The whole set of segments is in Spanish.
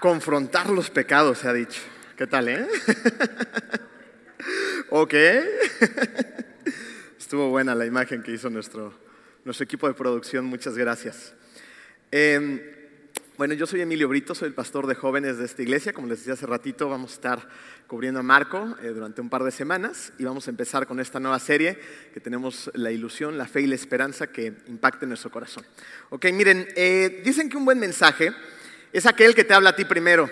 confrontar los pecados, se ha dicho. ¿Qué tal, eh? ok. Estuvo buena la imagen que hizo nuestro, nuestro equipo de producción, muchas gracias. Em, bueno, yo soy Emilio Brito, soy el pastor de jóvenes de esta iglesia. Como les decía hace ratito, vamos a estar cubriendo a Marco eh, durante un par de semanas y vamos a empezar con esta nueva serie que tenemos la ilusión, la fe y la esperanza que impacte nuestro corazón. Ok, miren, eh, dicen que un buen mensaje es aquel que te habla a ti primero,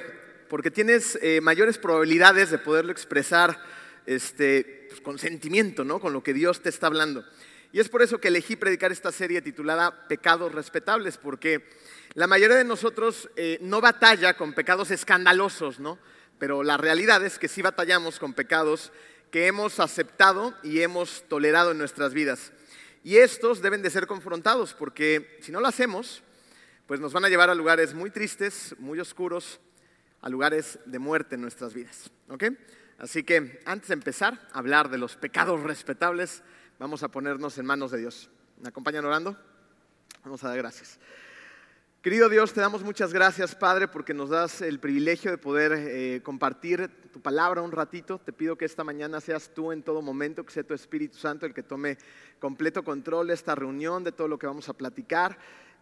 porque tienes eh, mayores probabilidades de poderlo expresar este, pues, con sentimiento, ¿no? con lo que Dios te está hablando. Y es por eso que elegí predicar esta serie titulada Pecados Respetables, porque la mayoría de nosotros eh, no batalla con pecados escandalosos, ¿no? Pero la realidad es que sí batallamos con pecados que hemos aceptado y hemos tolerado en nuestras vidas. Y estos deben de ser confrontados, porque si no lo hacemos, pues nos van a llevar a lugares muy tristes, muy oscuros, a lugares de muerte en nuestras vidas. ¿ok? Así que antes de empezar a hablar de los pecados respetables, vamos a ponernos en manos de Dios. ¿Me acompañan orando? Vamos a dar gracias. Querido Dios, te damos muchas gracias, Padre, porque nos das el privilegio de poder eh, compartir tu palabra un ratito. Te pido que esta mañana seas tú en todo momento, que sea tu Espíritu Santo el que tome completo control de esta reunión, de todo lo que vamos a platicar.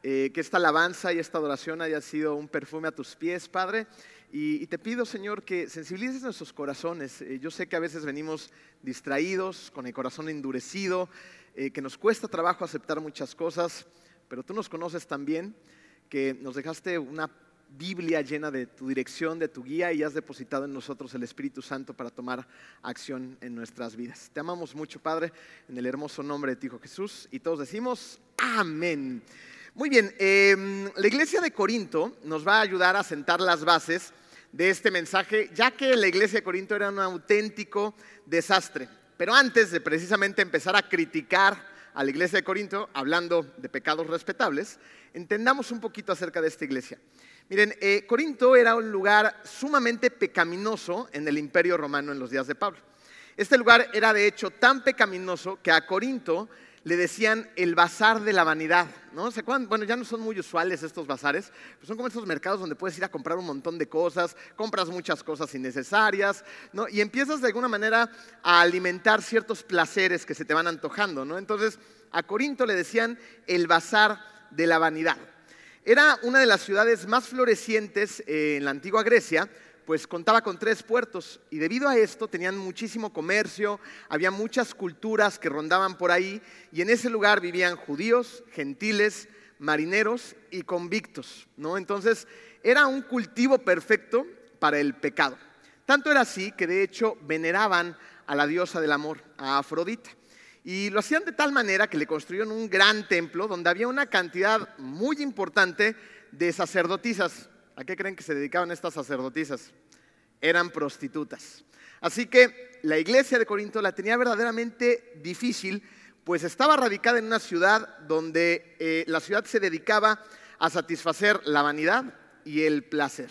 Eh, que esta alabanza y esta adoración haya sido un perfume a tus pies, Padre. Y, te pido, Señor, que sensibilices nuestros corazones. Eh, yo sé que a veces venimos distraídos, con el corazón endurecido, eh, que nos cuesta trabajo aceptar muchas cosas, pero tú nos conoces también, que nos dejaste una Biblia llena de tu dirección, de tu guía y has depositado en nosotros el Espíritu Santo para tomar acción en nuestras vidas. Te amamos mucho, Padre, en el hermoso nombre de tu Hijo Jesús. Y todos decimos, amén. Muy bien, em, la iglesia de Corinto nos va a ayudar a sentar las bases de este mensaje, ya que la iglesia de Corinto era un auténtico desastre. Pero antes de precisamente empezar a criticar a la iglesia de Corinto, hablando de pecados respetables, entendamos un poquito acerca de esta iglesia. Miren, eh, Corinto era un lugar sumamente pecaminoso en el imperio romano en los días de Pablo. Este lugar era de hecho tan pecaminoso que a Corinto le decían el bazar de la vanidad, ¿no? ¿Se acuerdan? Bueno, ya no son muy usuales estos bazares, son como estos mercados donde puedes ir a comprar un montón de cosas, compras muchas cosas innecesarias, ¿no? Y empiezas de alguna manera a alimentar ciertos placeres que se te van antojando, ¿no? Entonces, a Corinto le decían el bazar de la vanidad. Era una de las ciudades más florecientes eh, en la antigua Grecia, pues contaba con tres puertos y debido a esto tenían muchísimo comercio, había muchas culturas que rondaban por ahí y en ese lugar vivían judíos, gentiles, marineros y convictos, ¿no? Entonces era un cultivo perfecto para el pecado. Tanto era así que de hecho veneraban a la diosa del amor, a Afrodita. Y lo hacían de tal manera que le construyeron un gran templo donde había una cantidad muy importante de sacerdotisas. ¿A qué creen que se dedicaban estas sacerdotisas? Eran prostitutas. Así que la iglesia de Corinto la tenía verdaderamente difícil, pues estaba radicada en una ciudad donde eh, la ciudad se dedicaba a satisfacer la vanidad y el placer.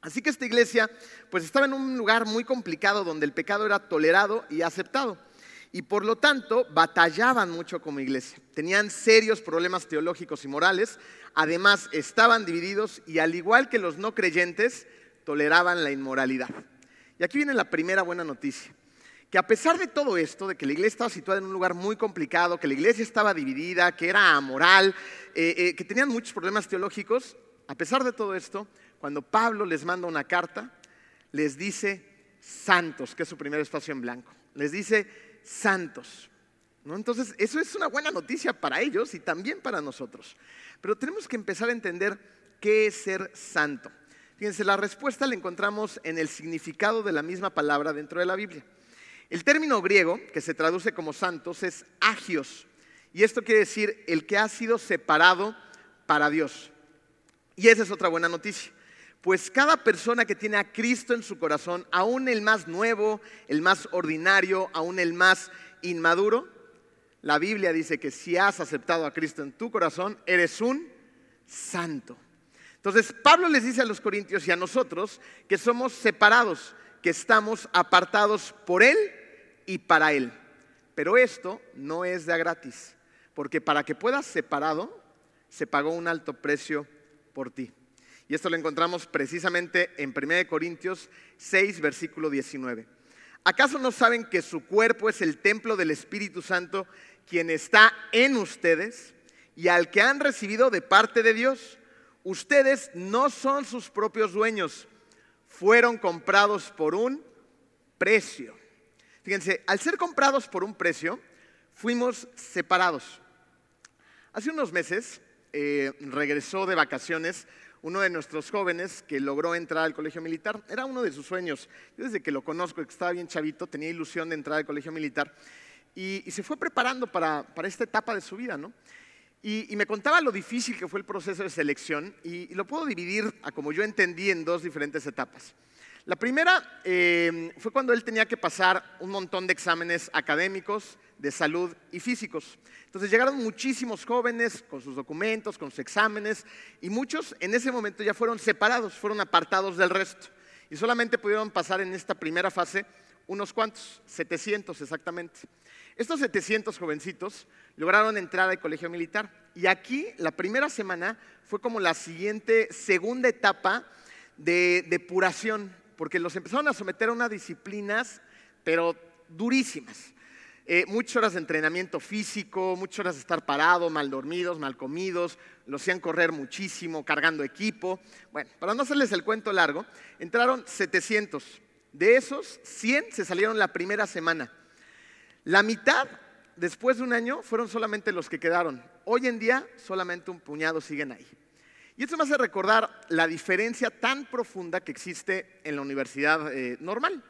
Así que esta iglesia pues estaba en un lugar muy complicado donde el pecado era tolerado y aceptado. Y por lo tanto batallaban mucho como iglesia. Tenían serios problemas teológicos y morales Además, estaban divididos y al igual que los no creyentes, toleraban la inmoralidad. Y aquí viene la primera buena noticia. Que a pesar de todo esto, de que la iglesia estaba situada en un lugar muy complicado, que la iglesia estaba dividida, que era amoral, eh, eh, que tenían muchos problemas teológicos, a pesar de todo esto, cuando Pablo les manda una carta, les dice santos, que es su primer espacio en blanco. Les dice santos. Entonces, eso es una buena noticia para ellos y también para nosotros. Pero tenemos que empezar a entender qué es ser santo. Fíjense, la respuesta la encontramos en el significado de la misma palabra dentro de la Biblia. El término griego que se traduce como santos es agios. Y esto quiere decir el que ha sido separado para Dios. Y esa es otra buena noticia. Pues cada persona que tiene a Cristo en su corazón, aún el más nuevo, el más ordinario, aún el más inmaduro, la Biblia dice que si has aceptado a Cristo en tu corazón, eres un santo. Entonces, Pablo les dice a los corintios y a nosotros que somos separados, que estamos apartados por Él y para Él. Pero esto no es de gratis, porque para que puedas separado, se pagó un alto precio por ti. Y esto lo encontramos precisamente en 1 Corintios 6, versículo 19. ¿Acaso no saben que su cuerpo es el templo del Espíritu Santo, quien está en ustedes y al que han recibido de parte de Dios? Ustedes no son sus propios dueños, fueron comprados por un precio. Fíjense, al ser comprados por un precio, fuimos separados. Hace unos meses eh, regresó de vacaciones uno de nuestros jóvenes que logró entrar al colegio militar. Era uno de sus sueños. Yo desde que lo conozco, que estaba bien chavito, tenía ilusión de entrar al colegio militar y, se fue preparando para, esta etapa de su vida, ¿no? Y, me contaba lo difícil que fue el proceso de selección y, lo puedo dividir, a como yo entendí, en dos diferentes etapas. La primera eh, fue cuando él tenía que pasar un montón de exámenes académicos, de salud y físicos. Entonces llegaron muchísimos jóvenes con sus documentos, con sus exámenes, y muchos en ese momento ya fueron separados, fueron apartados del resto. Y solamente pudieron pasar en esta primera fase unos cuantos, 700 exactamente. Estos 700 jovencitos lograron entrar al colegio militar. Y aquí la primera semana fue como la siguiente, segunda etapa de depuración, porque los empezaron a someter a unas disciplinas, pero durísimas. Eh, muchas horas de entrenamiento físico, muchas horas de estar parado, mal dormidos, mal comidos, los hacían correr muchísimo, cargando equipo. Bueno, para no hacerles el cuento largo, entraron 700. De esos, 100 se salieron la primera semana. La mitad, después de un año, fueron solamente los que quedaron. Hoy en día, solamente un puñado siguen ahí. Y esto me hace recordar la diferencia tan profunda que existe en la universidad eh, normal.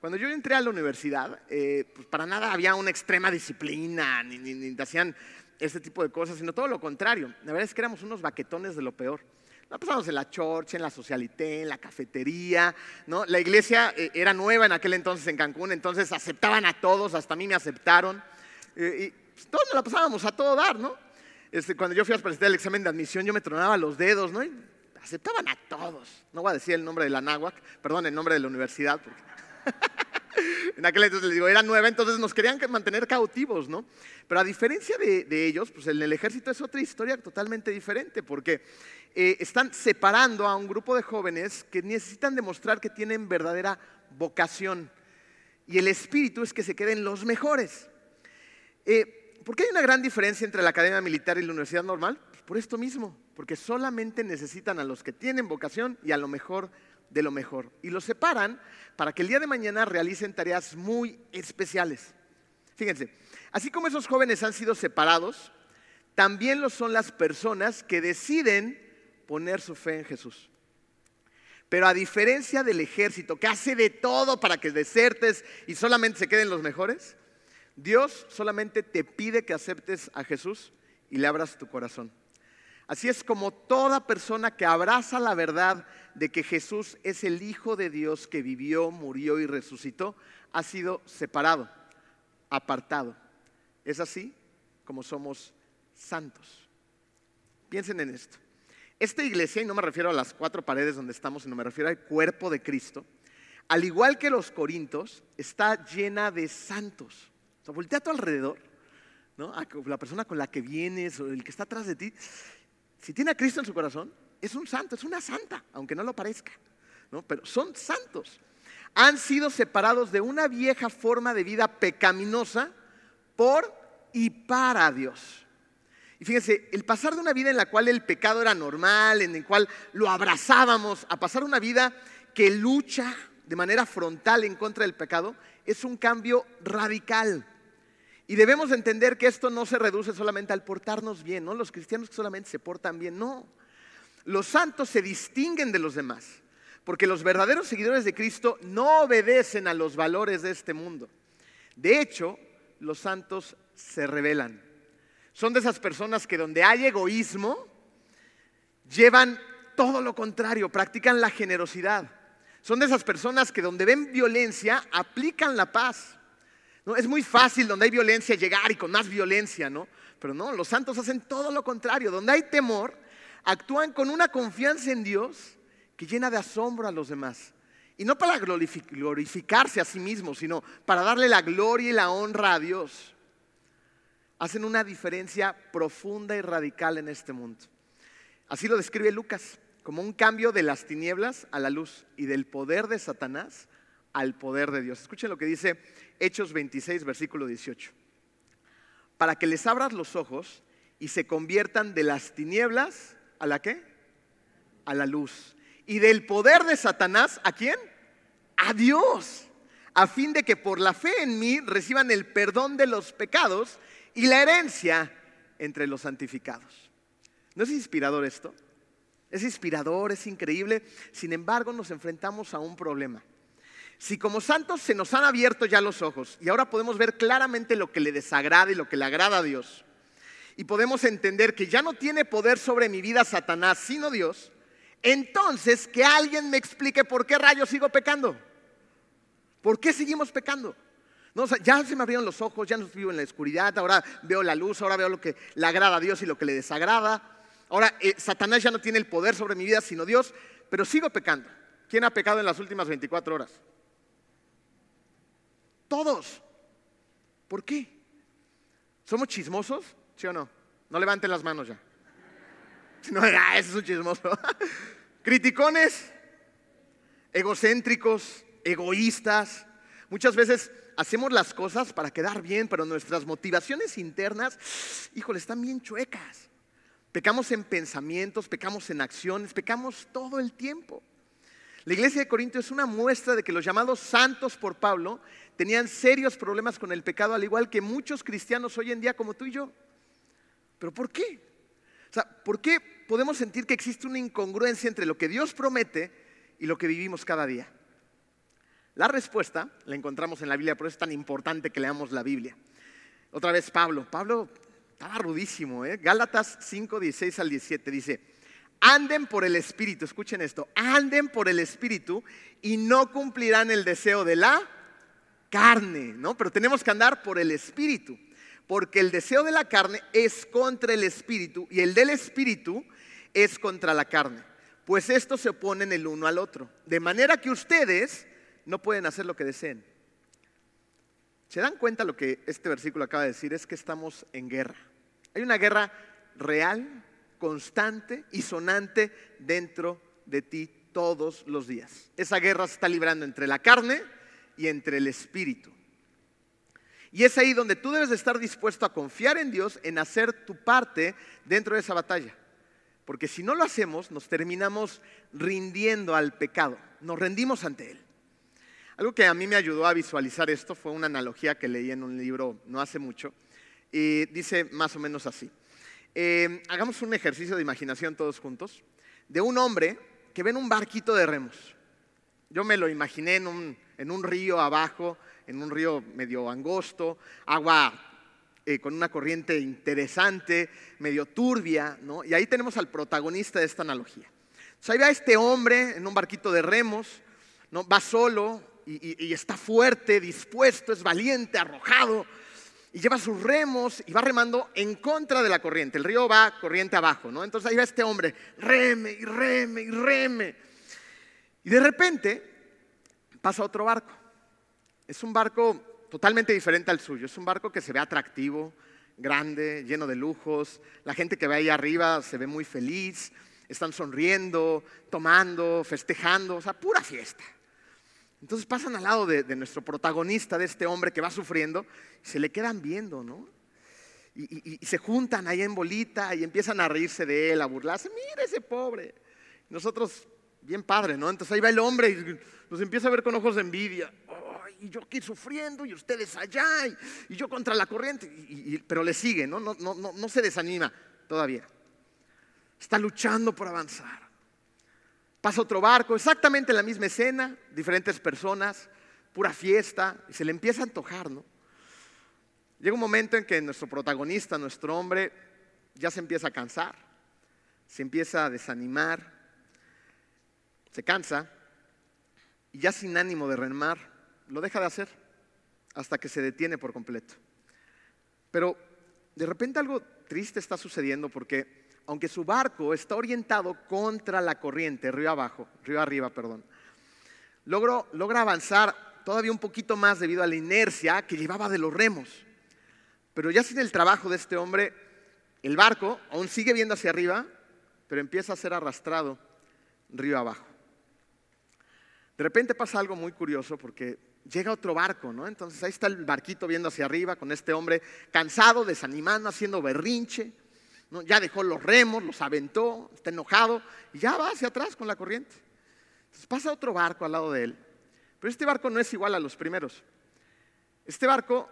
Cuando yo entré a la universidad, eh, pues para nada había una extrema disciplina, ni, ni, hacían este tipo de cosas, sino todo lo contrario. La verdad es que éramos unos baquetones de lo peor. La pasamos en la church, en la socialité, en la cafetería, ¿no? La iglesia eh, era nueva en aquel entonces en Cancún, entonces aceptaban a todos, hasta a mí me aceptaron. Eh, y pues, todos nos la pasábamos a todo dar, ¿no? Este, cuando yo fui a presentar el examen de admisión, yo me tronaba los dedos, ¿no? Y aceptaban a todos. No voy a decir el nombre de la náhuac, perdón, el nombre de la universidad, porque en aquel entonces les digo, era nueva, entonces nos querían mantener cautivos, ¿no? Pero a diferencia de, ellos, pues en el ejército es otra historia totalmente diferente, porque eh, están separando a un grupo de jóvenes que necesitan demostrar que tienen verdadera vocación. Y el espíritu es que se queden los mejores. Eh, ¿Por qué hay una gran diferencia entre la academia militar y la universidad normal? Pues por esto mismo, porque solamente necesitan a los que tienen vocación y a lo mejor de lo mejor. Y los separan para que el día de mañana realicen tareas muy especiales. Fíjense, así como esos jóvenes han sido separados, también lo son las personas que deciden poner su fe en Jesús. Pero a diferencia del ejército que hace de todo para que desertes y solamente se queden los mejores, Dios solamente te pide que aceptes a Jesús y le abras tu corazón. Así es como toda persona que abraza la verdad de que Jesús es el Hijo de Dios que vivió, murió y resucitó, ha sido separado, apartado. Es así como somos santos. Piensen en esto. Esta iglesia, y no me refiero a las cuatro paredes donde estamos, sino me refiero al cuerpo de Cristo, al igual que los corintos, está llena de santos. Voltea a tu alrededor, ¿no? la persona con la que vienes o el que está atrás de ti, si tiene a Cristo en su corazón, es un santo, es una santa, aunque no lo parezca. ¿no? Pero son santos. Han sido separados de una vieja forma de vida pecaminosa por y para Dios. Y fíjense, el pasar de una vida en la cual el pecado era normal, en la cual lo abrazábamos, a pasar una vida que lucha de manera frontal en contra del pecado, es un cambio radical. Y debemos entender que esto no se reduce solamente al portarnos bien, ¿no? Los cristianos que solamente se portan bien, no. Los santos se distinguen de los demás, porque los verdaderos seguidores de Cristo no obedecen a los valores de este mundo. De hecho, los santos se rebelan. Son de esas personas que donde hay egoísmo, llevan todo lo contrario, practican la generosidad. Son de esas personas que donde ven violencia, aplican la paz. Es muy fácil donde hay violencia llegar y con más violencia, ¿no? Pero no, los santos hacen todo lo contrario. Donde hay temor, actúan con una confianza en Dios que llena de asombro a los demás. Y no para glorificarse a sí mismos, sino para darle la gloria y la honra a Dios. Hacen una diferencia profunda y radical en este mundo. Así lo describe Lucas. como un cambio de las tinieblas a la luz y del poder de Satanás al poder de Dios. Escuchen lo que dice Hechos 26, versículo 18. Para que les abras los ojos y se conviertan de las tinieblas a la qué? A la luz. Y del poder de Satanás, ¿a quién? A Dios. A fin de que por la fe en mí reciban el perdón de los pecados y la herencia entre los santificados. ¿No es inspirador esto? Es inspirador, es increíble. Sin embargo, nos enfrentamos a un problema. Si como santos se nos han abierto ya los ojos y ahora podemos ver claramente lo que le desagrada y lo que le agrada a Dios, y podemos entender que ya no tiene poder sobre mi vida Satanás, sino Dios, entonces que alguien me explique por qué rayos sigo pecando. ¿Por qué seguimos pecando? No, ya se me abrieron los ojos, ya no vivo en la oscuridad, ahora veo la luz, ahora veo lo que le agrada a Dios y lo que le desagrada. Ahora eh, Satanás ya no tiene el poder sobre mi vida, sino Dios, pero sigo pecando. ¿Quién ha pecado en las últimas 24 horas? Todos. ¿Por qué? ¿Somos chismosos? ¿Sí o no? No levanten las manos ya. No, ah, es un chismoso. Criticones, egocéntricos, egoístas. Muchas veces hacemos las cosas para quedar bien, pero nuestras motivaciones internas, híjole, están bien chuecas. Pecamos en pensamientos, pecamos en acciones, pecamos todo el tiempo. La iglesia de Corinto es una muestra de que los llamados santos por Pablo tenían serios problemas con el pecado, al igual que muchos cristianos hoy en día como tú y yo. ¿Pero por qué? O sea, ¿por qué podemos sentir que existe una incongruencia entre lo que Dios promete y lo que vivimos cada día? La respuesta la encontramos en la Biblia, por eso es tan importante que leamos la Biblia. Otra vez Pablo. Pablo estaba rudísimo, ¿eh? Gálatas 5, 16 al 17 dice, anden por el Espíritu, escuchen esto, anden por el Espíritu y no cumplirán el deseo de la carne, ¿no? Pero tenemos que andar por el espíritu, porque el deseo de la carne es contra el espíritu y el del espíritu es contra la carne, pues estos se oponen el uno al otro, de manera que ustedes no pueden hacer lo que deseen. ¿Se dan cuenta lo que este versículo acaba de decir? Es que estamos en guerra. Hay una guerra real, constante y sonante dentro de ti todos los días. Esa guerra se está librando entre la carne y entre el Espíritu. Y es ahí donde tú debes de estar dispuesto a confiar en Dios, en hacer tu parte dentro de esa batalla. Porque si no lo hacemos, nos terminamos rindiendo al pecado, nos rendimos ante Él. Algo que a mí me ayudó a visualizar esto fue una analogía que leí en un libro no hace mucho, y dice más o menos así. Eh, hagamos un ejercicio de imaginación todos juntos, de un hombre que ve en un barquito de remos. Yo me lo imaginé en un, río abajo, en un río medio angosto, agua eh, con una corriente interesante, medio turbia, ¿no? Y ahí tenemos al protagonista de esta analogía. O ahí va este hombre en un barquito de remos, ¿no? Va solo y está fuerte, dispuesto, es valiente, arrojado, y lleva sus remos y va remando en contra de la corriente. El río va corriente abajo, ¿no? Entonces ahí va este hombre, reme y reme y reme. Y de repente pasa otro barco. Es un barco totalmente diferente al suyo. Es un barco que se ve atractivo, grande, lleno de lujos. La gente que ve ahí arriba se ve muy feliz. Están sonriendo, tomando, festejando, o sea, pura fiesta. Entonces pasan al lado de, nuestro protagonista, de este hombre que va sufriendo, y se le quedan viendo, ¿no? Y, y, se juntan ahí en bolita y empiezan a reírse de él, a burlarse. Mira ese pobre. Nosotros bien padre, ¿no? Entonces ahí va el hombre y nos empieza a ver con ojos de envidia. y yo aquí sufriendo y ustedes allá y, yo contra la corriente. pero le sigue, ¿no? No, no, no se desanima todavía. Está luchando por avanzar. Pasa otro barco, exactamente la misma escena, diferentes personas, pura fiesta, y se le empieza a antojar, ¿no? Llega un momento en que nuestro protagonista, nuestro hombre, ya se empieza a cansar, se empieza a desanimar, se cansa y ya sin ánimo de remar, lo deja de hacer hasta que se detiene por completo. Pero de repente algo triste está sucediendo porque aunque su barco está orientado contra la corriente, río abajo, río arriba, perdón, logra avanzar todavía un poquito más debido a la inercia que llevaba de los remos. Pero ya sin el trabajo de este hombre, el barco aún sigue viendo hacia arriba, pero empieza a ser arrastrado río abajo. De repente pasa algo muy curioso porque llega otro barco, ¿no? Entonces ahí está el barquito viendo hacia arriba con este hombre cansado, desanimado, haciendo berrinche. Ya dejó los remos, los aventó, está enojado y ya va hacia atrás con la corriente. Entonces pasa otro barco al lado de él. Pero este barco no es igual a los primeros. Este barco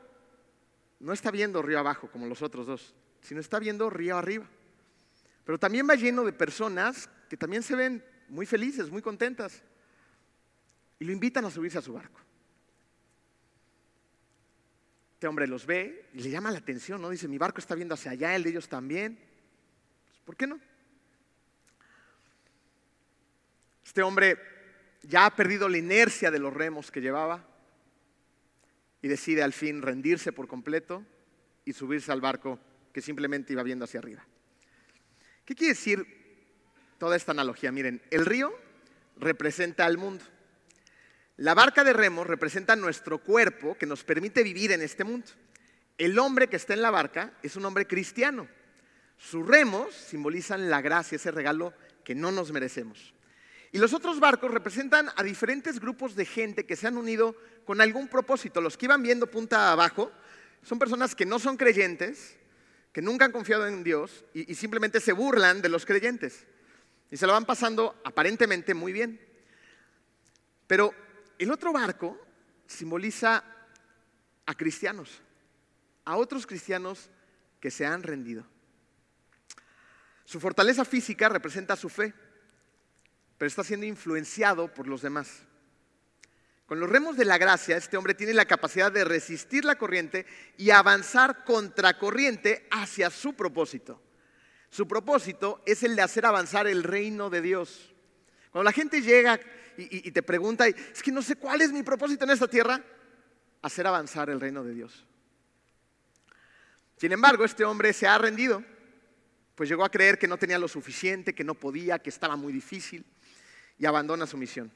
no está viendo río abajo como los otros dos, sino está viendo río arriba. Pero también va lleno de personas que también se ven muy felices, muy contentas. Y lo invitan a subirse a su barco. Este hombre los ve y le llama la atención, ¿no? Dice, mi barco está viendo hacia allá, el de ellos también. ¿Por qué no? Este hombre ya ha perdido la inercia de los remos que llevaba y decide al fin rendirse por completo y subirse al barco que simplemente iba viendo hacia arriba. ¿Qué quiere decir toda esta analogía? Miren, el río representa al mundo. La barca de remos representa nuestro cuerpo que nos permite vivir en este mundo. El hombre que está en la barca es un hombre cristiano. Sus remos simbolizan la gracia, ese regalo que no nos merecemos. Y los otros barcos representan a diferentes grupos de gente que se han unido con algún propósito. Los que iban viendo punta abajo son personas que no son creyentes, que nunca han confiado en Dios y, y simplemente se burlan de los creyentes. Y se lo van pasando aparentemente muy bien. Pero el otro barco simboliza a cristianos, a otros cristianos que se han rendido. Su fortaleza física representa su fe pero está siendo influenciado por los demás. Con los remos de la gracia, este hombre tiene la capacidad de resistir la corriente y avanzar contracorriente hacia su propósito. Su propósito es el de hacer avanzar el reino de Dios. Cuando la gente llega y, te pregunta, es que no sé cuál es mi propósito en esta tierra, hacer avanzar el reino de Dios. Sin embargo, este hombre se ha rendido, pues llegó a creer que no tenía lo suficiente, que no podía, que estaba muy difícil y abandona su misión.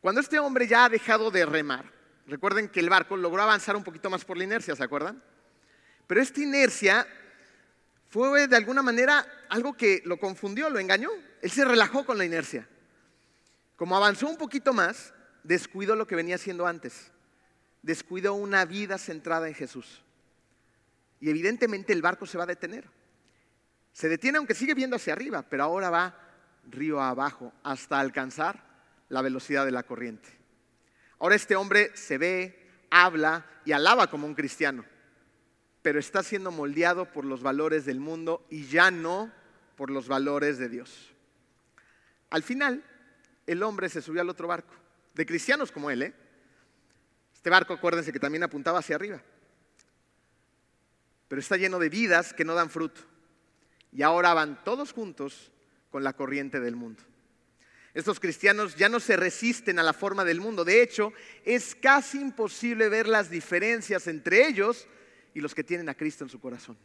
Cuando este hombre ya ha dejado de remar, recuerden que el barco logró avanzar un poquito más por la inercia, ¿se acuerdan? Pero esta inercia fue de alguna manera algo que lo confundió, lo engañó. Él se relajó con la inercia. Como avanzó un poquito más, descuidó lo que venía haciendo antes. Descuidó una vida centrada en Jesús. Y evidentemente el barco se va a detener. Se detiene aunque sigue viendo hacia arriba, pero ahora va río abajo hasta alcanzar la velocidad de la corriente. Ahora este hombre se ve, habla y alaba como un cristiano, pero está siendo moldeado por los valores del mundo y ya no por los valores de Dios. Al final, el hombre se subió al otro barco, de cristianos como él. ¿eh? Este barco, acuérdense que también apuntaba hacia arriba, pero está lleno de vidas que no dan fruto. Y ahora van todos juntos con la corriente del mundo. Estos cristianos ya no se resisten a la forma del mundo. De hecho, es casi imposible ver las diferencias entre ellos y los que tienen a Cristo en su corazón.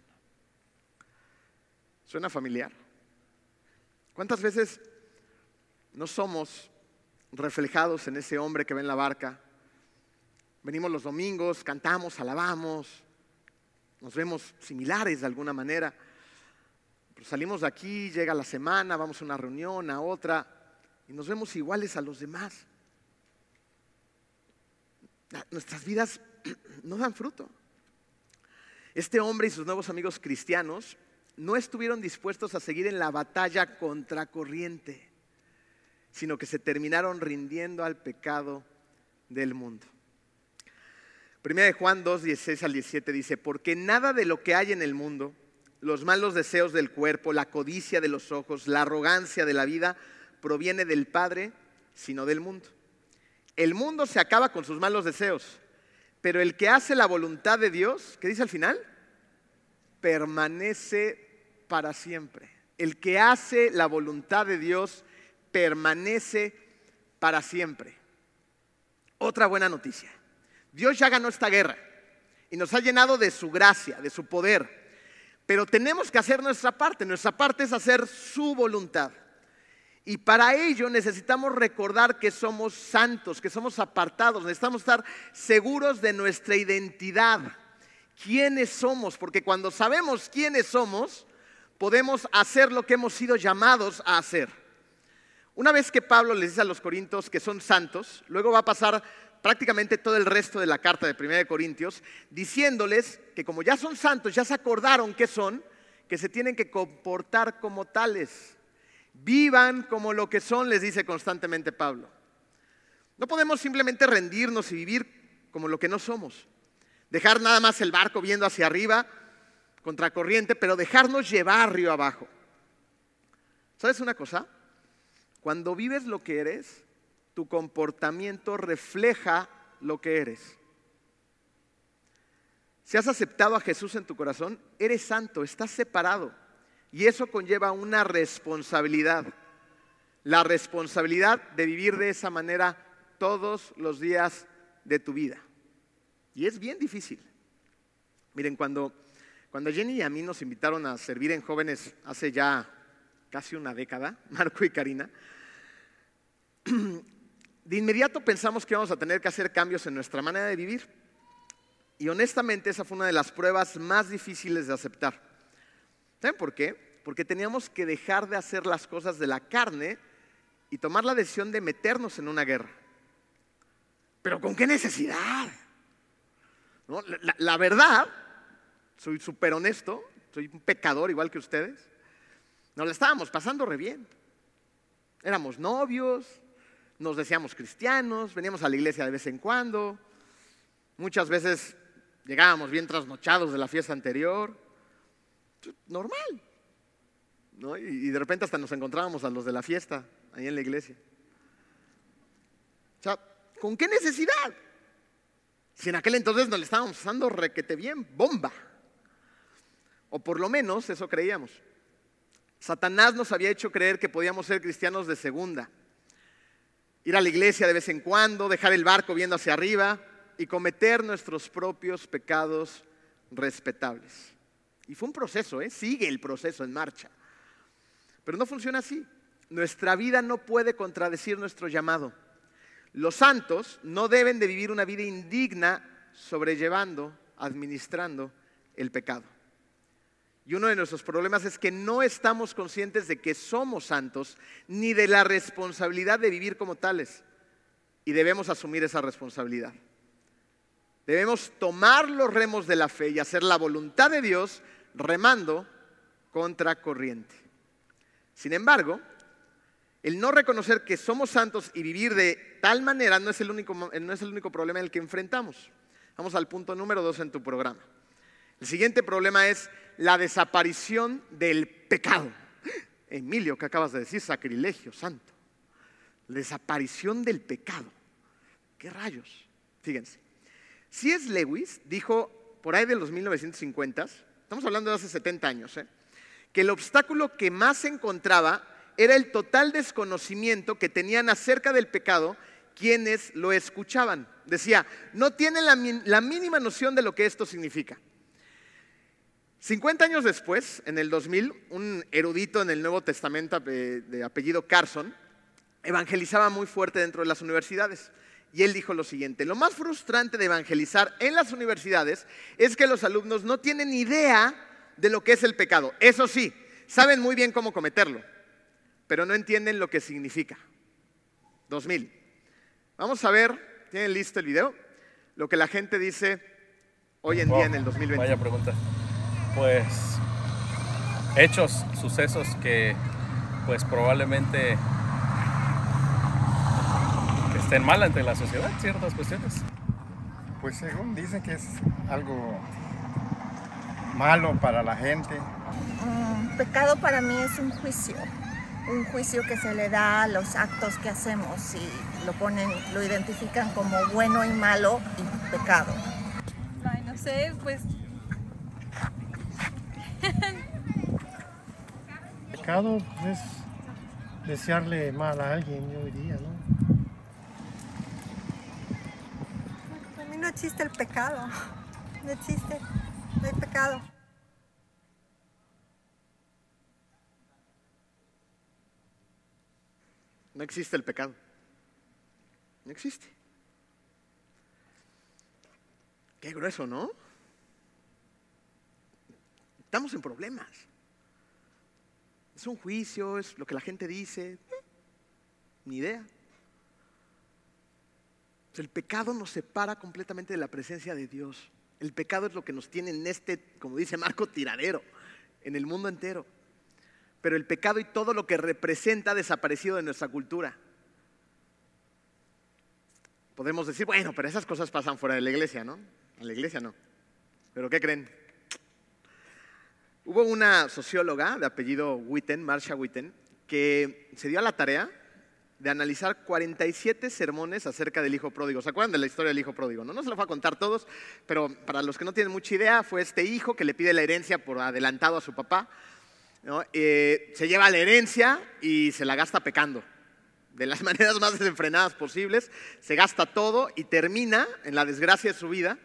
¿Suena familiar? ¿Cuántas veces no somos reflejados en ese hombre que ve en la barca? Venimos los domingos, cantamos, alabamos, nos vemos similares de alguna manera salimos de aquí, llega la semana, vamos a una reunión, a otra, y nos vemos iguales a los demás. Nuestras vidas no dan fruto. Este hombre y sus nuevos amigos cristianos no estuvieron dispuestos a seguir en la batalla contra corriente, sino que se terminaron rindiendo al pecado del mundo. Primera de Juan 2, 16 al 17 dice, porque nada de lo que hay en el mundo, los malos deseos del cuerpo, la codicia de los ojos, la arrogancia de la vida, proviene del Padre, sino del mundo. El mundo se acaba con sus malos deseos, pero el que hace la voluntad de Dios, ¿qué dice al final? Permanece para siempre. El que hace la voluntad de Dios permanece para siempre. Otra buena noticia. Dios ya ganó esta guerra y nos ha llenado de su gracia, de su poder. Pero tenemos que hacer nuestra parte. Nuestra parte es hacer su voluntad. Y para ello necesitamos recordar que somos santos, que somos apartados. Necesitamos estar seguros de nuestra identidad. ¿Quiénes somos? Porque cuando sabemos quiénes somos, podemos hacer lo que hemos sido llamados a hacer. Una vez que Pablo les dice a los corintios que son santos, luego va a pasar prácticamente todo el resto de la carta de 1 Corintios diciéndoles que como ya son santos, ya se acordaron que son, que se tienen que comportar como tales. Vivan como lo que son, les dice constantemente Pablo. No podemos simplemente rendirnos y vivir como lo que no somos. Dejar nada más el barco viendo hacia arriba, contracorriente, pero dejarnos llevar río abajo. ¿Sabes una cosa? Cuando vives lo que eres, tu comportamiento refleja lo que eres. Si has aceptado a Jesús en tu corazón, eres santo, estás separado. Y eso conlleva una responsabilidad. La responsabilidad de vivir de esa manera todos los días de tu vida. Y es bien difícil. Miren, cuando, cuando Jenny y a mí nos invitaron a servir en jóvenes hace ya casi una década, Marco y Karina, de inmediato pensamos que íbamos a tener que hacer cambios en nuestra manera de vivir. Y honestamente esa fue una de las pruebas más difíciles de aceptar. ¿Saben por qué? Porque teníamos que dejar de hacer las cosas de la carne y tomar la decisión de meternos en una guerra. Pero ¿con qué necesidad? La, la, verdad, soy súper honesto, soy un pecador igual que ustedes. Nos la estábamos pasando re bien. Éramos novios, nos decíamos cristianos, veníamos a la iglesia de vez en cuando, muchas veces llegábamos bien trasnochados de la fiesta anterior, normal. Y, de repente hasta nos encontrábamos a los de la fiesta ahí en la iglesia. O sea, ¿con qué necesidad? Si en aquel entonces nos le estábamos pasando requete bien, bomba. O por lo menos eso creíamos. Satanás nos había hecho creer que podíamos ser cristianos de segunda ir a la iglesia de vez en cuando, dejar el barco viendo hacia arriba y cometer nuestros propios pecados respetables. Y fue un proceso, ¿eh? sigue el proceso en marcha. Pero no funciona así. Nuestra vida no puede contradecir nuestro llamado. Los santos no deben de vivir una vida indigna sobrellevando, administrando el pecado. Y uno de nuestros problemas es que no estamos conscientes de que somos santos ni de la responsabilidad de vivir como tales. Y debemos asumir esa responsabilidad. Debemos tomar los remos de la fe y hacer la voluntad de Dios remando contra corriente. Sin embargo, el no reconocer que somos santos y vivir de tal manera no es el único, no es el único problema en el que enfrentamos. Vamos al punto número dos en tu programa. El siguiente problema es la desaparición del pecado. Emilio, ¿qué acabas de decir? Sacrilegio, santo. Desaparición del pecado. ¿Qué rayos? Fíjense. Si es Lewis dijo por ahí de los 1950, estamos hablando de hace 70 años, ¿eh? que el obstáculo que más se encontraba era el total desconocimiento que tenían acerca del pecado quienes lo escuchaban. Decía, no tienen la mínima noción de lo que esto significa. 50 años después, en el 2000, un erudito en el Nuevo Testamento de apellido Carson evangelizaba muy fuerte dentro de las universidades. Y él dijo lo siguiente, lo más frustrante de evangelizar en las universidades es que los alumnos no tienen idea de lo que es el pecado. Eso sí, saben muy bien cómo cometerlo, pero no entienden lo que significa. 2000. Vamos a ver, ¿tienen listo el video? Lo que la gente dice hoy en día en el 2020. Vaya pregunta pues hechos, sucesos que pues probablemente estén mal entre la sociedad, ciertas cuestiones. Pues según dicen que es algo malo para la gente. Um, pecado para mí es un juicio, un juicio que se le da a los actos que hacemos y lo ponen, lo identifican como bueno y malo y pecado. Ay, no sé, pues Pecado es desearle mal a alguien, yo diría, ¿no? A mí no existe el pecado, no existe, no hay pecado. No existe el pecado. No existe. Qué grueso, ¿no? Estamos en problemas. Es un juicio, es lo que la gente dice. Ni idea. El pecado nos separa completamente de la presencia de Dios. El pecado es lo que nos tiene en este, como dice Marco, tiradero, en el mundo entero. Pero el pecado y todo lo que representa ha desaparecido de nuestra cultura. Podemos decir, bueno, pero esas cosas pasan fuera de la iglesia, ¿no? En la iglesia no. ¿Pero qué creen? Hubo una socióloga de apellido Witten, Marcia Witten, que se dio a la tarea de analizar 47 sermones acerca del hijo pródigo. ¿Se acuerdan de la historia del hijo pródigo? No, no se lo voy a contar todos, pero para los que no tienen mucha idea, fue este hijo que le pide la herencia por adelantado a su papá. Eh, se lleva la herencia y se la gasta pecando. De las maneras más desenfrenadas posibles, se gasta todo y termina en la desgracia de su vida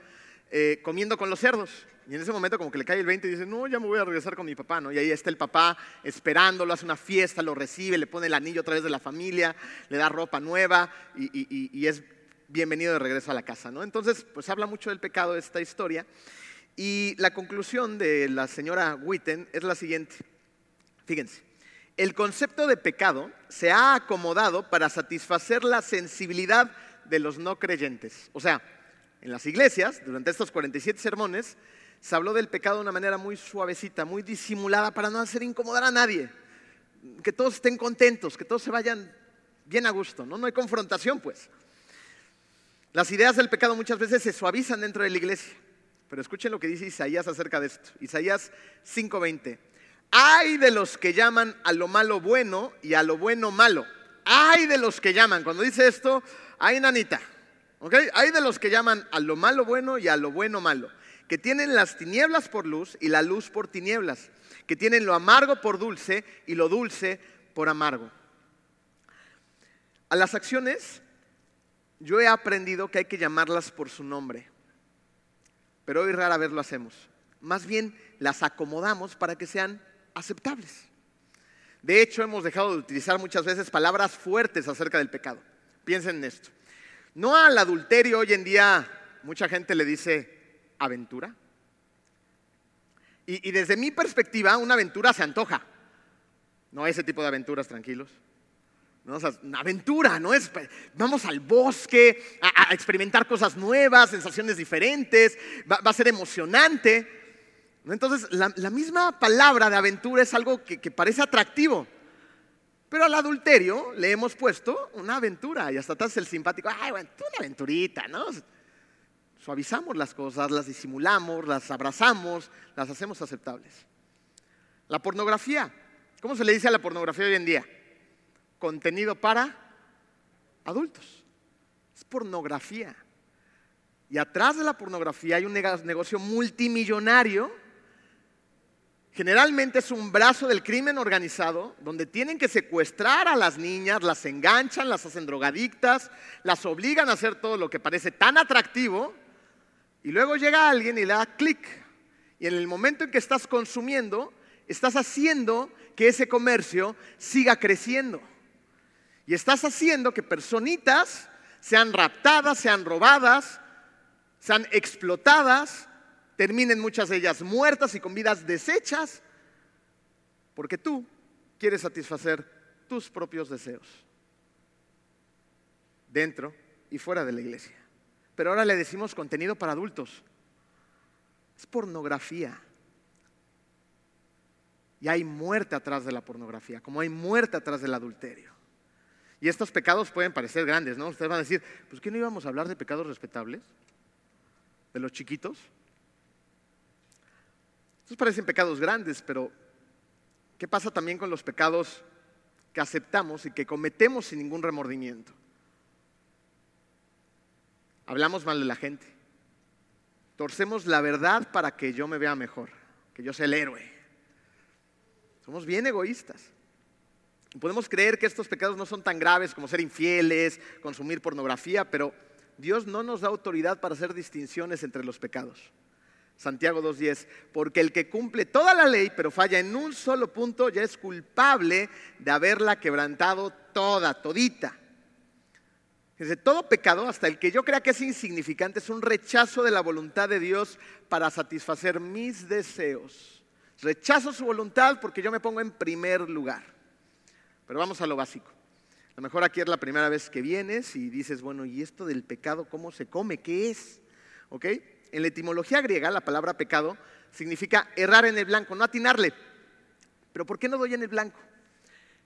eh, comiendo con los cerdos. Y en ese momento como que le cae el 20 y dice, no, ya me voy a regresar con mi papá, ¿no? Y ahí está el papá esperándolo, hace una fiesta, lo recibe, le pone el anillo otra vez de la familia, le da ropa nueva y, es bienvenido de regreso a la casa, ¿no? Entonces, pues habla mucho del pecado de esta historia. Y la conclusión de la señora Witten es la siguiente. Fíjense, el concepto de pecado se ha acomodado para satisfacer la sensibilidad de los no creyentes. O sea, en las iglesias, durante estos 47 sermones, se habló del pecado de una manera muy suavecita, muy disimulada para no hacer incomodar a nadie. Que todos estén contentos, que todos se vayan bien a gusto, ¿no? No hay confrontación, pues. Las ideas del pecado muchas veces se suavizan dentro de la iglesia. Pero escuchen lo que dice Isaías acerca de esto. Isaías 5:20. Hay de los que llaman a lo malo bueno y a lo bueno malo. Hay de los que llaman. Cuando dice esto, hay nanita. ¿ok? Hay de los que llaman a lo malo bueno y a lo bueno malo que tienen las tinieblas por luz y la luz por tinieblas, que tienen lo amargo por dulce y lo dulce por amargo. A las acciones yo he aprendido que hay que llamarlas por su nombre, pero hoy rara vez lo hacemos. Más bien las acomodamos para que sean aceptables. De hecho, hemos dejado de utilizar muchas veces palabras fuertes acerca del pecado. Piensen en esto. No al adulterio hoy en día mucha gente le dice aventura. Y, desde mi perspectiva, una aventura se antoja. No ese tipo de aventuras, tranquilos. ¿no? una aventura, ¿no? Es, vamos al bosque a, experimentar cosas nuevas, sensaciones diferentes, va, a ser emocionante. Entonces, la, misma palabra de aventura es algo que, parece atractivo. Pero al adulterio le hemos puesto una aventura y hasta atrás el simpático, ay, bueno, una aventurita, ¿no? Suavizamos las cosas, las disimulamos, las abrazamos, las hacemos aceptables. La pornografía. ¿Cómo se le dice a la pornografía hoy en día? Contenido para adultos. Es pornografía. Y atrás de la pornografía hay un negocio multimillonario. Generalmente es un brazo del crimen organizado donde tienen que secuestrar a las niñas, las enganchan, las hacen drogadictas, las obligan a hacer todo lo que parece tan atractivo y luego llega alguien y le da clic. Y en el momento en que estás consumiendo, estás haciendo que ese comercio siga creciendo. Y estás haciendo que personitas sean raptadas, sean robadas, sean explotadas, terminen muchas de ellas muertas y con vidas deshechas, porque tú quieres satisfacer tus propios deseos, dentro y fuera de la iglesia pero ahora le decimos contenido para adultos. Es pornografía. Y hay muerte atrás de la pornografía, como hay muerte atrás del adulterio. Y estos pecados pueden parecer grandes, ¿no? Ustedes van a decir, pues ¿qué no íbamos a hablar de pecados respetables? ¿De los chiquitos? Estos parecen pecados grandes, pero ¿qué pasa también con los pecados que aceptamos y que cometemos sin ningún remordimiento? Hablamos mal de la gente. Torcemos la verdad para que yo me vea mejor, que yo sea el héroe. Somos bien egoístas. Podemos creer que estos pecados no son tan graves como ser infieles, consumir pornografía, pero Dios no nos da autoridad para hacer distinciones entre los pecados. Santiago 2.10, porque el que cumple toda la ley pero falla en un solo punto ya es culpable de haberla quebrantado toda, todita. Desde todo pecado, hasta el que yo crea que es insignificante, es un rechazo de la voluntad de Dios para satisfacer mis deseos. Rechazo su voluntad porque yo me pongo en primer lugar. Pero vamos a lo básico. lo mejor aquí es la primera vez que vienes y dices, bueno, ¿y esto del pecado cómo se come? ¿Qué es? ¿Ok? En la etimología griega, la palabra pecado significa errar en el blanco, no atinarle. Pero ¿por qué no doy en el blanco?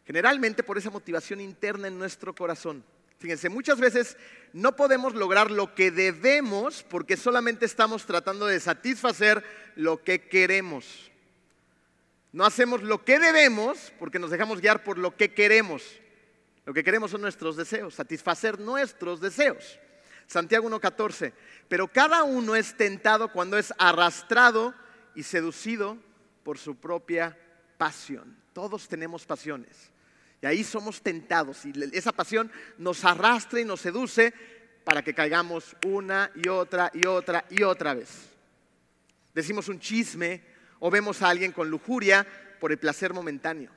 Generalmente por esa motivación interna en nuestro corazón. Fíjense, muchas veces no podemos lograr lo que debemos porque solamente estamos tratando de satisfacer lo que queremos. No hacemos lo que debemos porque nos dejamos guiar por lo que queremos. Lo que queremos son nuestros deseos, satisfacer nuestros deseos. Santiago 1.14, pero cada uno es tentado cuando es arrastrado y seducido por su propia pasión. Todos tenemos pasiones. Y ahí somos tentados y esa pasión nos arrastra y nos seduce para que caigamos una y otra y otra y otra vez. Decimos un chisme o vemos a alguien con lujuria por el placer momentáneo.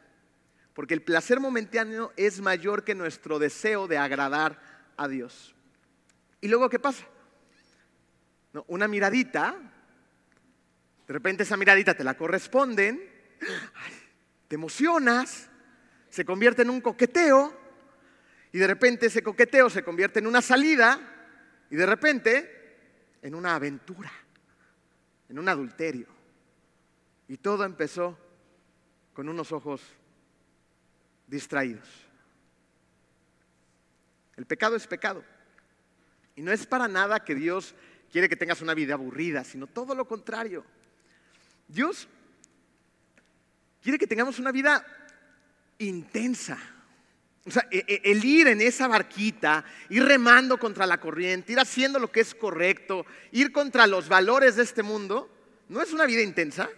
Porque el placer momentáneo es mayor que nuestro deseo de agradar a Dios. ¿Y luego qué pasa? Una miradita, de repente esa miradita te la corresponden, te emocionas, se convierte en un coqueteo y de repente ese coqueteo se convierte en una salida y de repente en una aventura, en un adulterio. Y todo empezó con unos ojos distraídos. El pecado es pecado. Y no es para nada que Dios quiere que tengas una vida aburrida, sino todo lo contrario. Dios quiere que tengamos una vida intensa. O sea, e, e, el ir en esa barquita, ir remando contra la corriente, ir haciendo lo que es correcto, ir contra los valores de este mundo, no es una vida intensa,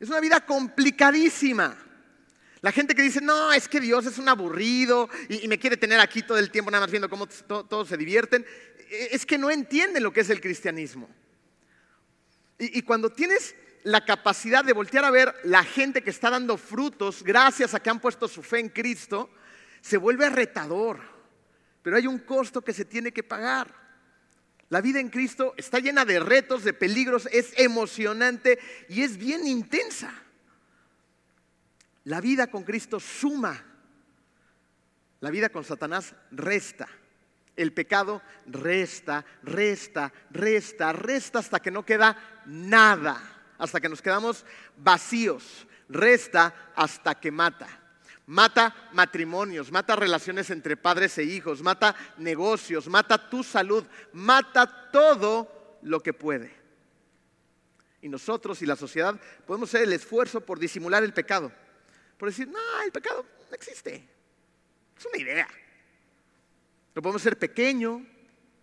es una vida complicadísima. La gente que dice, no, es que Dios es un aburrido y, me quiere tener aquí todo el tiempo nada más viendo cómo todos se divierten, e, es que no entienden lo que es el cristianismo. y cuando tienes la capacidad de voltear a ver la gente que está dando frutos gracias a que han puesto su fe en Cristo, se vuelve retador. Pero hay un costo que se tiene que pagar. La vida en Cristo está llena de retos, de peligros, es emocionante y es bien intensa. La vida con Cristo suma. La vida con Satanás resta. El pecado resta, resta, resta, resta hasta que no queda nada hasta que nos quedamos vacíos. Resta hasta que mata. Mata matrimonios, mata relaciones entre padres e hijos, mata negocios, mata tu salud, mata todo lo que puede. Y nosotros y la sociedad podemos hacer el esfuerzo por disimular el pecado. Por decir, no, el pecado no existe. Es una idea. Lo podemos hacer pequeño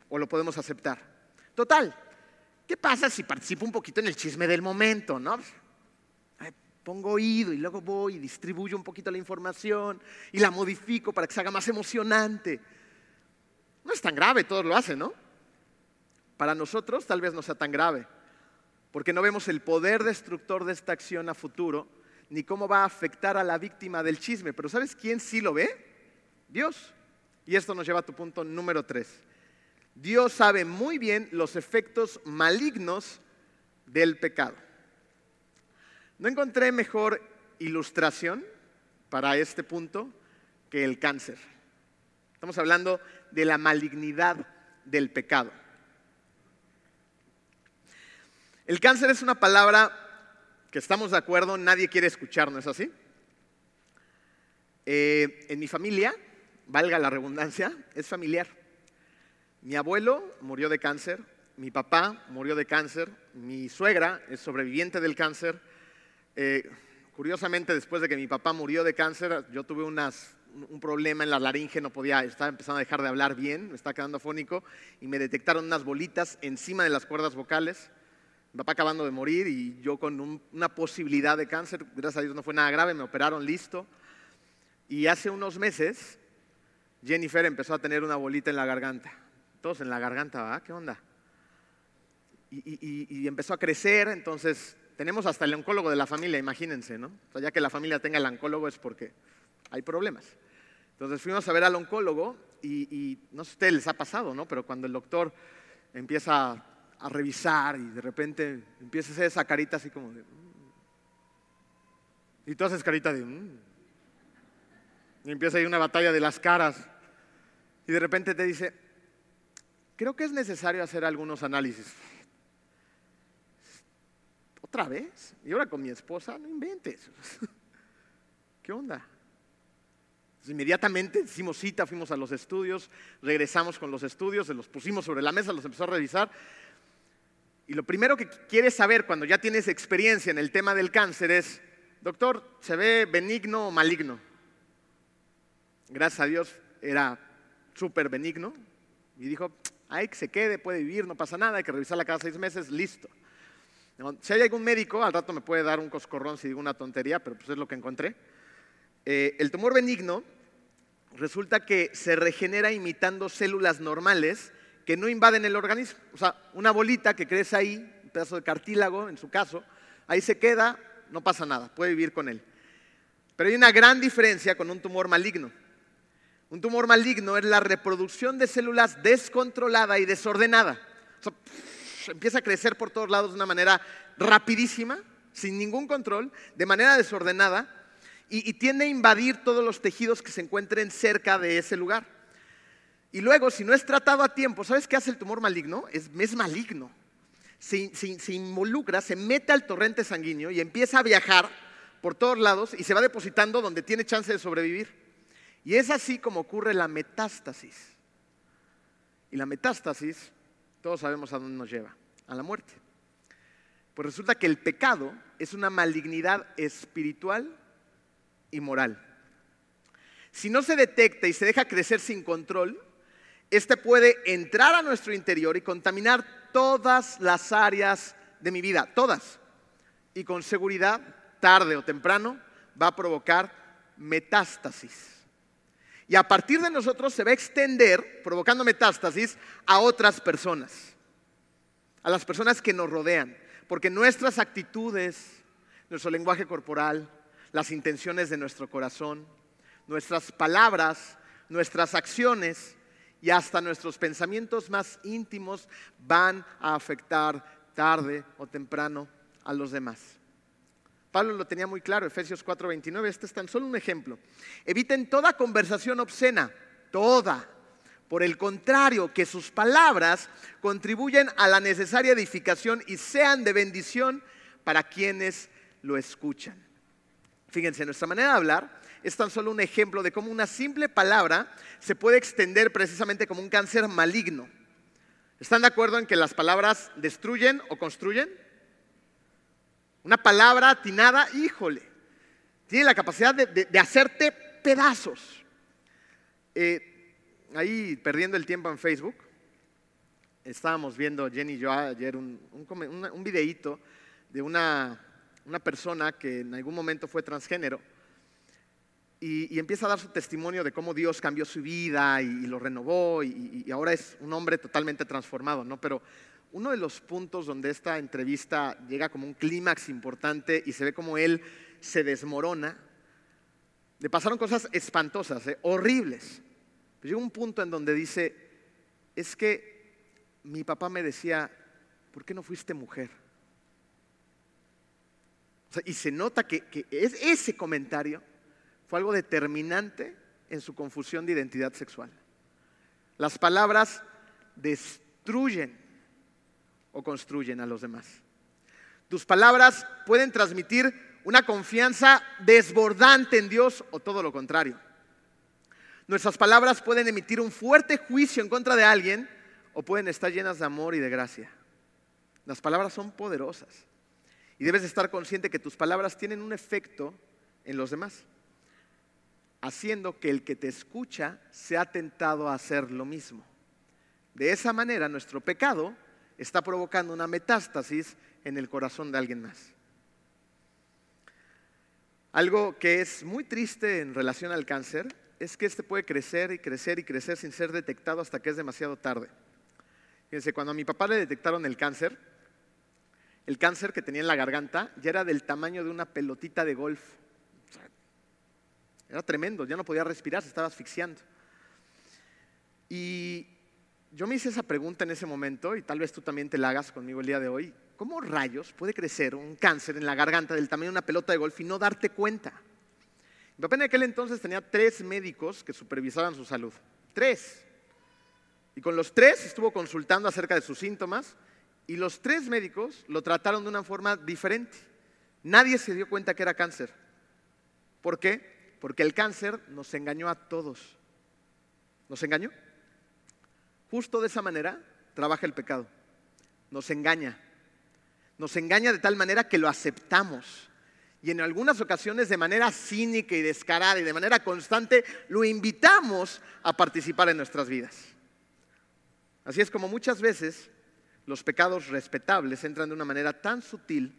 o lo podemos aceptar. Total, ¿Qué pasa si participo un poquito en el chisme del momento, no? Pongo oído y luego voy y distribuyo un poquito la información y la modifico para que se haga más emocionante. No es tan grave, todos lo hacen, ¿no? Para nosotros tal vez no sea tan grave, porque no vemos el poder destructor de esta acción a futuro, ni cómo va a afectar a la víctima del chisme. Pero ¿sabes quién sí lo ve? Dios. Y esto nos lleva a tu punto número tres. Dios sabe muy bien los efectos malignos del pecado. No encontré mejor ilustración para este punto que el cáncer. Estamos hablando de la malignidad del pecado. El cáncer es una palabra que estamos de acuerdo, nadie quiere escuchar, ¿no es así? Eh, en mi familia, valga la redundancia, es familiar. Mi abuelo murió de cáncer, mi papá murió de cáncer, mi suegra es sobreviviente del cáncer. Eh, curiosamente, después de que mi papá murió de cáncer, yo tuve un problema en la laringe, no podía, estaba empezando a dejar de hablar bien, me estaba quedando fónico y me detectaron unas bolitas encima de las cuerdas vocales. Mi papá acabando de morir y yo con una posibilidad de cáncer, gracias a Dios no fue nada grave, me operaron listo. Y hace unos meses Jennifer empezó a tener una bolita en la garganta todos en la garganta, ¿va? ¿Qué onda? Y, empezó a crecer, entonces tenemos hasta el oncólogo de la familia, imagínense, ¿no? O sea, ya que la familia tenga el oncólogo es porque hay problemas. Entonces fuimos a ver al oncólogo y, no sé a ustedes les ha pasado, ¿no? Pero cuando el doctor empieza a, revisar y de repente empieza a hacer esa carita así como de... Mm". Y tú haces carita de... Mm". Y empieza ahí una batalla de las caras. Y de repente te dice, creo que es necesario hacer algunos análisis. ¿Otra vez? ¿Y ahora con mi esposa? No inventes. ¿Qué onda? Entonces, inmediatamente hicimos cita, fuimos a los estudios, regresamos con los estudios, se los pusimos sobre la mesa, los empezó a revisar. Y lo primero que quieres saber cuando ya tienes experiencia en el tema del cáncer es, doctor, ¿se ve benigno o maligno? Gracias a Dios era súper benigno. Y dijo, hay que se quede, puede vivir, no pasa nada, hay que revisarla cada seis meses, listo. Si hay algún médico, al rato me puede dar un coscorrón si digo una tontería, pero pues es lo que encontré. Eh, el tumor benigno resulta que se regenera imitando células normales que no invaden el organismo. O sea, una bolita que crece ahí, un pedazo de cartílago en su caso, ahí se queda, no pasa nada, puede vivir con él. Pero hay una gran diferencia con un tumor maligno. Un tumor maligno es la reproducción de células descontrolada y desordenada. O sea, empieza a crecer por todos lados de una manera rapidísima, sin ningún control, de manera desordenada, y, tiende a invadir todos los tejidos que se encuentren cerca de ese lugar. Y luego, si no es tratado a tiempo, ¿sabes qué hace el tumor maligno? Es, maligno. Se, se, involucra, se mete al torrente sanguíneo y empieza a viajar por todos lados y se va depositando donde tiene chance de sobrevivir. Y es así como ocurre la metástasis. Y la metástasis, todos sabemos a dónde nos lleva, a la muerte. Pues resulta que el pecado es una malignidad espiritual y moral. Si no se detecta y se deja crecer sin control, este puede entrar a nuestro interior y contaminar todas las áreas de mi vida, todas. Y con seguridad, tarde o temprano, va a provocar metástasis. Y a partir de nosotros se va a extender, provocando metástasis, a otras personas, a las personas que nos rodean, porque nuestras actitudes, nuestro lenguaje corporal, las intenciones de nuestro corazón, nuestras palabras, nuestras acciones y hasta nuestros pensamientos más íntimos van a afectar tarde o temprano a los demás. Pablo lo tenía muy claro, Efesios 4:29, este es tan solo un ejemplo. Eviten toda conversación obscena, toda. Por el contrario, que sus palabras contribuyen a la necesaria edificación y sean de bendición para quienes lo escuchan. Fíjense, nuestra manera de hablar es tan solo un ejemplo de cómo una simple palabra se puede extender precisamente como un cáncer maligno. ¿Están de acuerdo en que las palabras destruyen o construyen? Una palabra atinada, híjole, tiene la capacidad de, hacerte pedazos. Eh, ahí perdiendo el tiempo en Facebook, estábamos viendo Jenny y yo ayer un, un, videíto de una una persona que en algún momento fue transgénero y, empieza a dar su testimonio de cómo Dios cambió su vida y, lo renovó y, ahora es un hombre totalmente transformado, ¿no? Pero uno de los puntos donde esta entrevista llega como un clímax importante y se ve como él se desmorona, le pasaron cosas espantosas, ¿eh? horribles. Pero llega un punto en donde dice, es que mi papá me decía, ¿por qué no fuiste mujer? y se nota que, ese comentario fue algo determinante en su confusión de identidad sexual. Las palabras destruyen o construyen a los demás. Tus palabras pueden transmitir una confianza desbordante en Dios o todo lo contrario. Nuestras palabras pueden emitir un fuerte juicio en contra de alguien o pueden estar llenas de amor y de gracia. Las palabras son poderosas. Y debes estar consciente que tus palabras tienen un efecto en los demás, haciendo que el que te escucha sea tentado a hacer lo mismo. De esa manera nuestro pecado está provocando una metástasis en el corazón de alguien más. Algo que es muy triste en relación al cáncer es que este puede crecer y crecer y crecer sin ser detectado hasta que es demasiado tarde. Fíjense, cuando a mi papá le detectaron el cáncer, el cáncer que tenía en la garganta ya era del tamaño de una pelotita de golf. era tremendo, ya no podía respirar, se estaba asfixiando. Y yo me hice esa pregunta en ese momento, y tal vez tú también te la hagas conmigo el día de hoy. ¿Cómo rayos puede crecer un cáncer en la garganta del tamaño de una pelota de golf y no darte cuenta? Mi papá en aquel entonces tenía tres médicos que supervisaban su salud. Tres. Y con los tres estuvo consultando acerca de sus síntomas y los tres médicos lo trataron de una forma diferente. Nadie se dio cuenta que era cáncer. ¿Por qué? Porque el cáncer nos engañó a todos. ¿Nos engañó? Justo de esa manera trabaja el pecado. Nos engaña. Nos engaña de tal manera que lo aceptamos. Y en algunas ocasiones de manera cínica y descarada y de manera constante lo invitamos a participar en nuestras vidas. Así es como muchas veces los pecados respetables entran de una manera tan sutil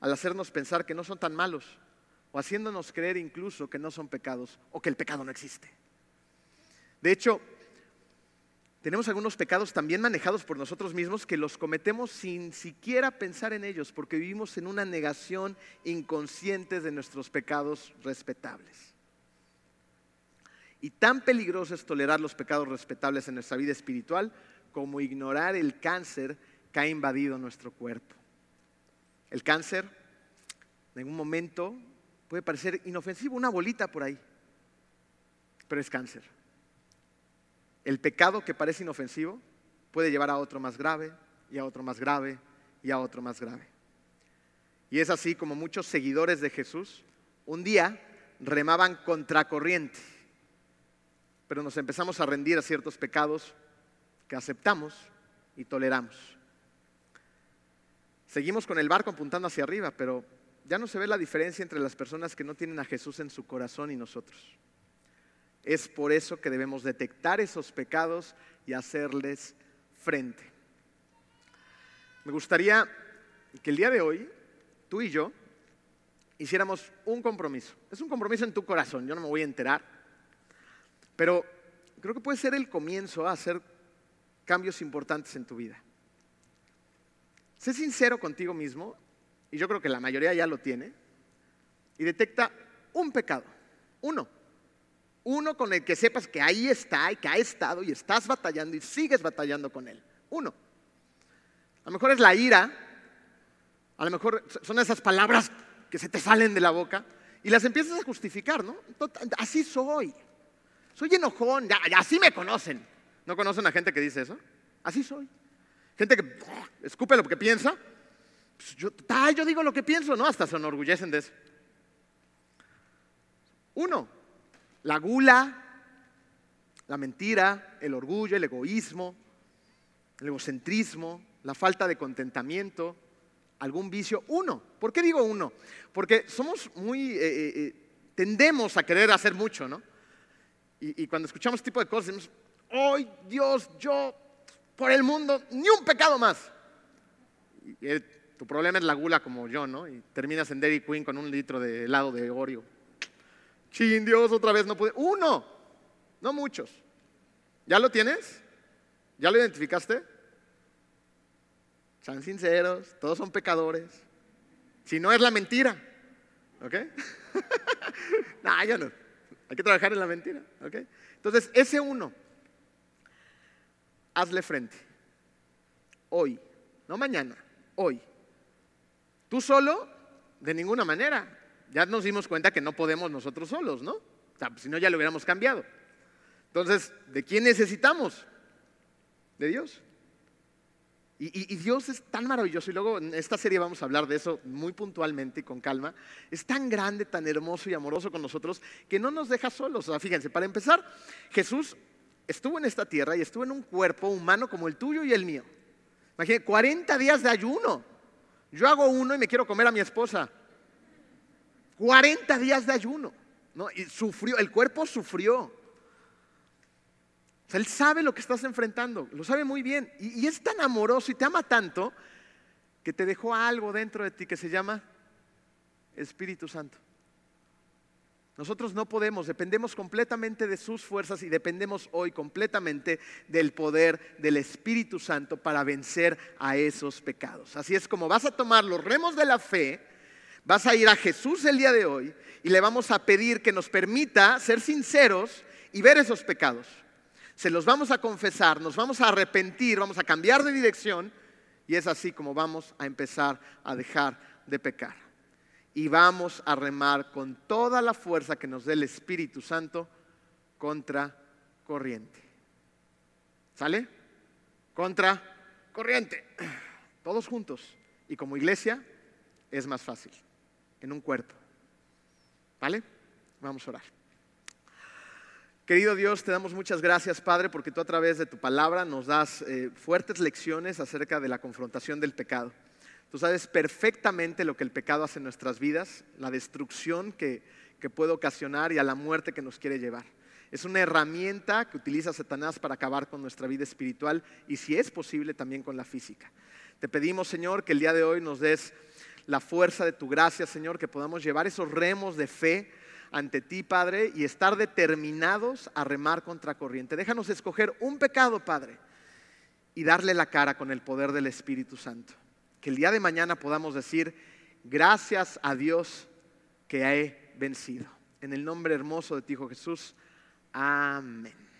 al hacernos pensar que no son tan malos o haciéndonos creer incluso que no son pecados o que el pecado no existe. De hecho, tenemos algunos pecados también manejados por nosotros mismos que los cometemos sin siquiera pensar en ellos porque vivimos en una negación inconsciente de nuestros pecados respetables. Y tan peligroso es tolerar los pecados respetables en nuestra vida espiritual como ignorar el cáncer que ha invadido nuestro cuerpo. El cáncer, en un momento, puede parecer inofensivo, una bolita por ahí, pero es cáncer. El pecado que parece inofensivo puede llevar a otro más grave y a otro más grave y a otro más grave. Y es así como muchos seguidores de Jesús un día remaban contracorriente, pero nos empezamos a rendir a ciertos pecados que aceptamos y toleramos. Seguimos con el barco apuntando hacia arriba, pero ya no se ve la diferencia entre las personas que no tienen a Jesús en su corazón y nosotros. Es por eso que debemos detectar esos pecados y hacerles frente. Me gustaría que el día de hoy, tú y yo, hiciéramos un compromiso. Es un compromiso en tu corazón, yo no me voy a enterar, pero creo que puede ser el comienzo a hacer cambios importantes en tu vida. Sé sincero contigo mismo, y yo creo que la mayoría ya lo tiene, y detecta un pecado, uno, uno con el que sepas que ahí está y que ha estado y estás batallando y sigues batallando con él, uno. A lo mejor es la ira, a lo mejor son esas palabras que se te salen de la boca y las empiezas a justificar, ¿no? Así soy, soy enojón, ya, así me conocen. ¿No conocen a gente que dice eso? Así soy. Gente que escupe lo que piensa. Pues yo, yo digo lo que pienso, ¿no? Hasta se enorgullecen de eso. Uno, la gula, la mentira, el orgullo, el egoísmo, el egocentrismo, la falta de contentamiento, algún vicio. Uno. ¿Por qué digo uno? Porque somos muy, eh, eh, eh, tendemos a querer hacer mucho, ¿no? Y, cuando escuchamos este tipo de cosas, decimos, ¡ay Dios, yo por el mundo, ni un pecado más! Y, tu problema es la gula como yo, ¿no? Y terminas en Dairy Queen con un litro de helado de Oreo. Chin, Dios, otra vez no pude. Uno, no muchos. ¿Ya lo tienes? ¿Ya lo identificaste? Sean sinceros, todos son pecadores. Si no es la mentira, ¿ok? no, yo no. Hay que trabajar en la mentira, ¿ok? Entonces, ese uno, hazle frente. Hoy, no mañana, hoy. Tú solo, de ninguna manera. Ya nos dimos cuenta que no podemos nosotros solos, ¿no? O sea, si no, ya lo hubiéramos cambiado. Entonces, ¿de quién necesitamos? De Dios. Y, Dios es tan maravilloso, y luego en esta serie vamos a hablar de eso muy puntualmente y con calma. Es tan grande, tan hermoso y amoroso con nosotros que no nos deja solos. O sea, fíjense, para empezar, Jesús estuvo en esta tierra y estuvo en un cuerpo humano como el tuyo y el mío. Imagínense, 40 días de ayuno. Yo hago uno y me quiero comer a mi esposa. 40 días de ayuno. ¿no? Y sufrió, el cuerpo sufrió. él sabe lo que estás enfrentando, lo sabe muy bien. Y, y es tan amoroso y te ama tanto que te dejó algo dentro de ti que se llama Espíritu Santo. Nosotros no podemos, dependemos completamente de sus fuerzas y dependemos hoy completamente del poder del Espíritu Santo para vencer a esos pecados. Así es como vas a tomar los remos de la fe, vas a ir a Jesús el día de hoy y le vamos a pedir que nos permita ser sinceros y ver esos pecados. Se los vamos a confesar, nos vamos a arrepentir, vamos a cambiar de dirección y es así como vamos a empezar a dejar de pecar. y vamos a remar con toda la fuerza que nos dé el Espíritu Santo contra corriente. ¿Sale? Contra corriente. Todos juntos. Y como iglesia es más fácil, en un cuerpo. ¿Vale? Vamos a orar. Querido Dios, te damos muchas gracias, Padre, porque tú a través de tu palabra nos das eh, fuertes lecciones acerca de la confrontación del pecado. Tú sabes perfectamente lo que el pecado hace en nuestras vidas, la destrucción que, que puede ocasionar y a la muerte que nos quiere llevar. Es una herramienta que utiliza Satanás para acabar con nuestra vida espiritual y si es posible también con la física. Te pedimos, Señor, que el día de hoy nos des la fuerza de tu gracia, Señor, que podamos llevar esos remos de fe ante ti, Padre, y estar determinados a remar contra corriente. Déjanos escoger un pecado, Padre, y darle la cara con el poder del Espíritu Santo. Que el día de mañana podamos decir, gracias a Dios que he vencido. En el nombre hermoso de ti, Hijo Jesús. Amén.